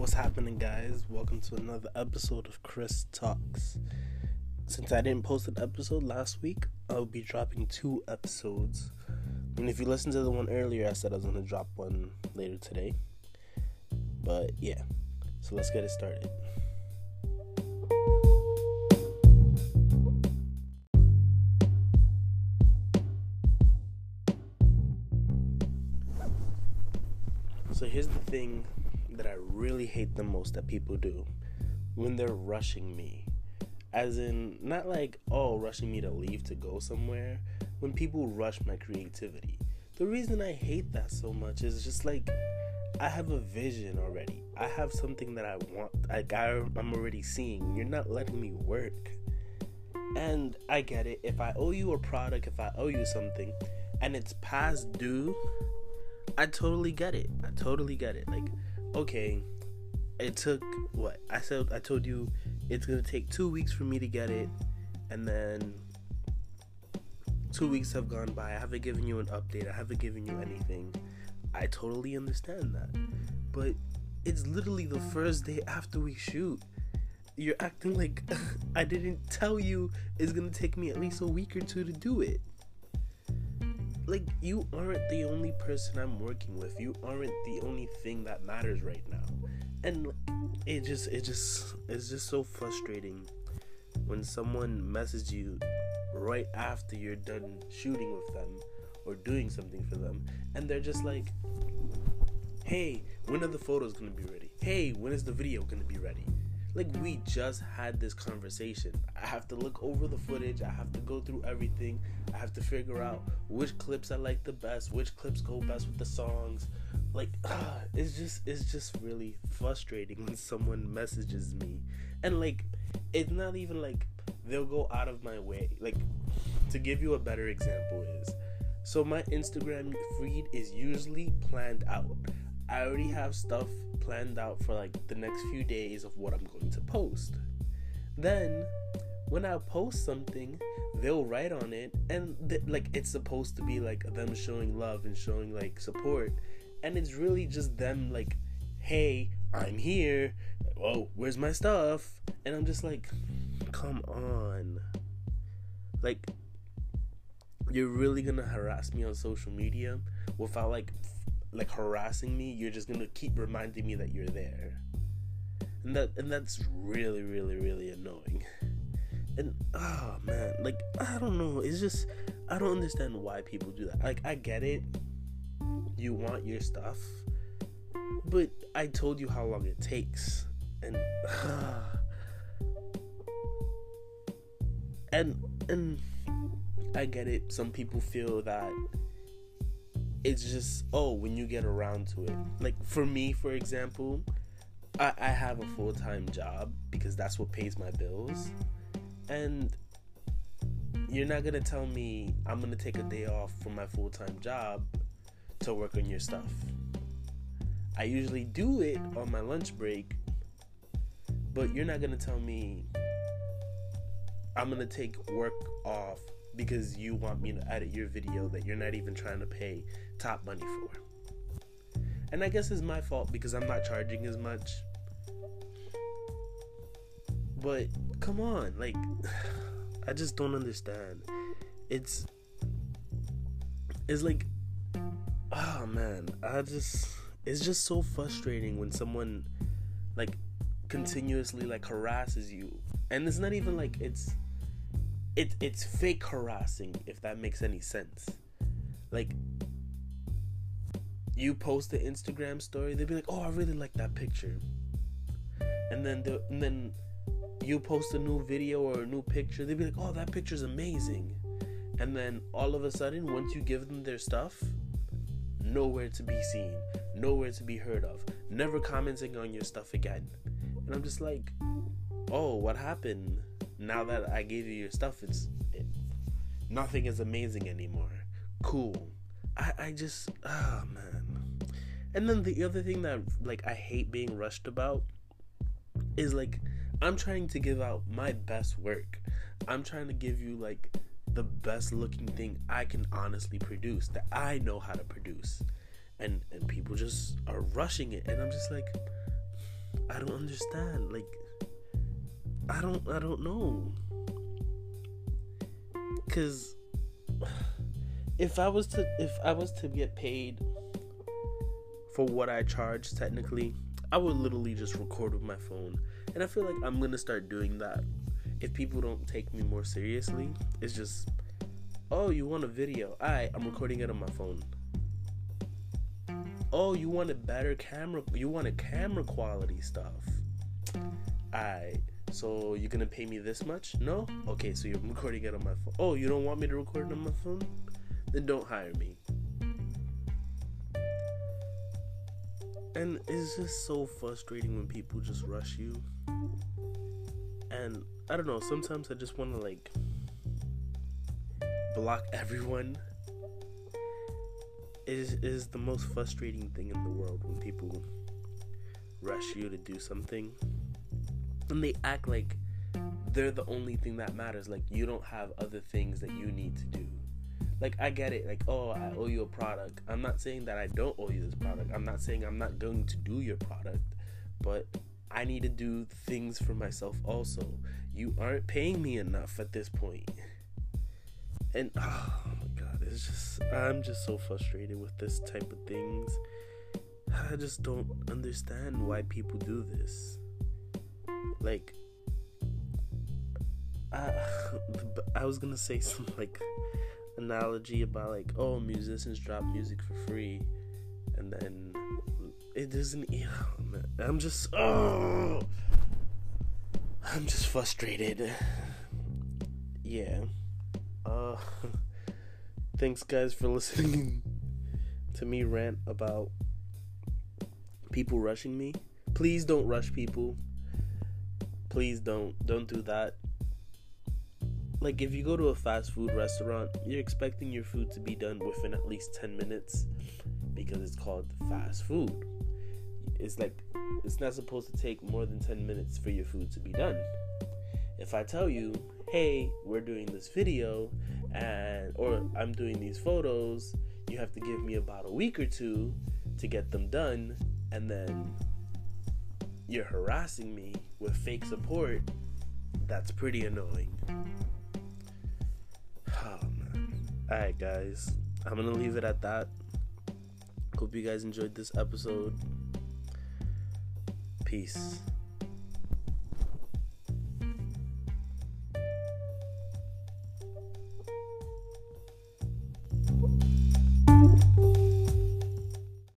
What's happening, guys? Welcome to another episode of Chris Talks. Since I didn't post an episode last week, I'll be dropping two episodes. And if you listened to the one earlier, I said I was going to drop one later today. But yeah, so let's get it started. So here's the thing that I really hate the most that people do when they're rushing me. As in, not like, oh, rushing me to leave to go somewhere. When people rush my creativity. The reason I hate that so much is just like, I have a vision already. I have something that I want. Like, I, I'm already seeing. You're not letting me work. And I get it. If I owe you a product, if I owe you something, and it's past due, I totally get it. I totally get it. Like, okay, it took what I said. I told you it's gonna take two weeks for me to get it, and then two weeks have gone by. I haven't given you an update. I haven't given you anything. I totally understand that, but it's literally the first day after we shoot. You're acting like I didn't tell you it's gonna take me at least a week or two to do it like you aren't the only person I'm working with. You aren't the only thing that matters right now. And it just it just it's just so frustrating when someone messages you right after you're done shooting with them or doing something for them and they're just like hey when are the photos gonna be ready hey when is the video gonna be ready like we just had this conversation. I have to look over the footage. I have to go through everything. I have to figure out which clips I like the best, which clips go best with the songs. Like uh, it's just it's just really frustrating when someone messages me. And like it's not even like they'll go out of my way. Like to give you a better example is so my Instagram feed is usually planned out. I already have stuff planned out for like the next few days of what I'm going to post. Then, when I post something, they'll write on it, and th- like it's supposed to be like them showing love and showing like support, and it's really just them like, "Hey, I'm here. Oh, where's my stuff?" And I'm just like, "Come on, like." You're really gonna harass me on social media without like like harassing me, you're just gonna keep reminding me that you're there. And that and that's really, really, really annoying. And oh man, like I don't know, it's just I don't understand why people do that. Like I get it. You want your stuff. But I told you how long it takes. And uh, and and I get it. Some people feel that it's just oh when you get around to it. Like for me for example i, I have a full-time job because that's what pays my bills. And you're not gonna tell me i'm gonna take a day off from my full-time job to work on your stuff. I usually do it on my lunch break but you're not gonna tell me i'm gonna take work off because you want me to edit your video that you're not even trying to pay top money for. And I guess it's my fault because I'm not charging as much. But come on, like I just don't understand. It's it's like oh man, I just it's just so frustrating when someone like continuously like harasses you. And it's not even like it's it, it's fake harassing if that makes any sense like you post the instagram story they'd be like oh i really like that picture and then the, and then you post a new video or a new picture they'd be like oh that picture's amazing and then all of a sudden once you give them their stuff nowhere to be seen nowhere to be heard of never commenting on your stuff again and i'm just like oh what happened now that I gave you your stuff, it's it, nothing is amazing anymore. Cool. I I just oh man. And then the other thing that like I hate being rushed about is like I'm trying to give out my best work. I'm trying to give you like the best looking thing I can honestly produce that I know how to produce. And and people just are rushing it and I'm just like I don't understand. Like I don't I don't know. Cuz if I was to if I was to get paid for what I charge technically, I would literally just record with my phone. And I feel like I'm to start doing that. If people don't take me more seriously, it's just oh, you want a video. Alright, I'm recording it on my phone. Oh, you want a better camera you want a camera quality stuff. Alright. So you're gonna pay me this much? No? Okay, so you're recording it on my phone. Oh, you don't want me to record it on my phone? Then don't hire me. And it's just so frustrating when people just rush you. And I don't know, sometimes I just wanna like block everyone. It is, it is the most frustrating thing in the world when people rush you to do something and they act like they're the only thing that matters. Like you don't have other things that you need to do. Like I get it. Like oh, I owe you a product. I'm not saying that I don't owe you this product. I'm not saying I'm not going to do your product, but I need to do things for myself also. You aren't paying me enough at this point. And oh my god, it's just I'm just so frustrated with this type of things. I just don't understand why people do this like I, uh, I was gonna say some like analogy about like oh musicians drop music for free and then it doesn't i'm just oh i'm just frustrated. Yeah. Uh thanks guys for listening to me rant about people rushing me. Please don't rush people. Please don't don't do that like if you go to a fast food restaurant you're expecting your food to be done within at least 10 minutes because it's called fast food it's like it's not supposed to take more than 10 minutes for your food to be done if i tell you hey we're doing this video and or i'm doing these photos you have to give me about a week or two to get them done and then you're harassing me with fake support, that's pretty annoying. Alright, guys. I'm gonna leave it at that. Hope you guys enjoyed this episode. Peace.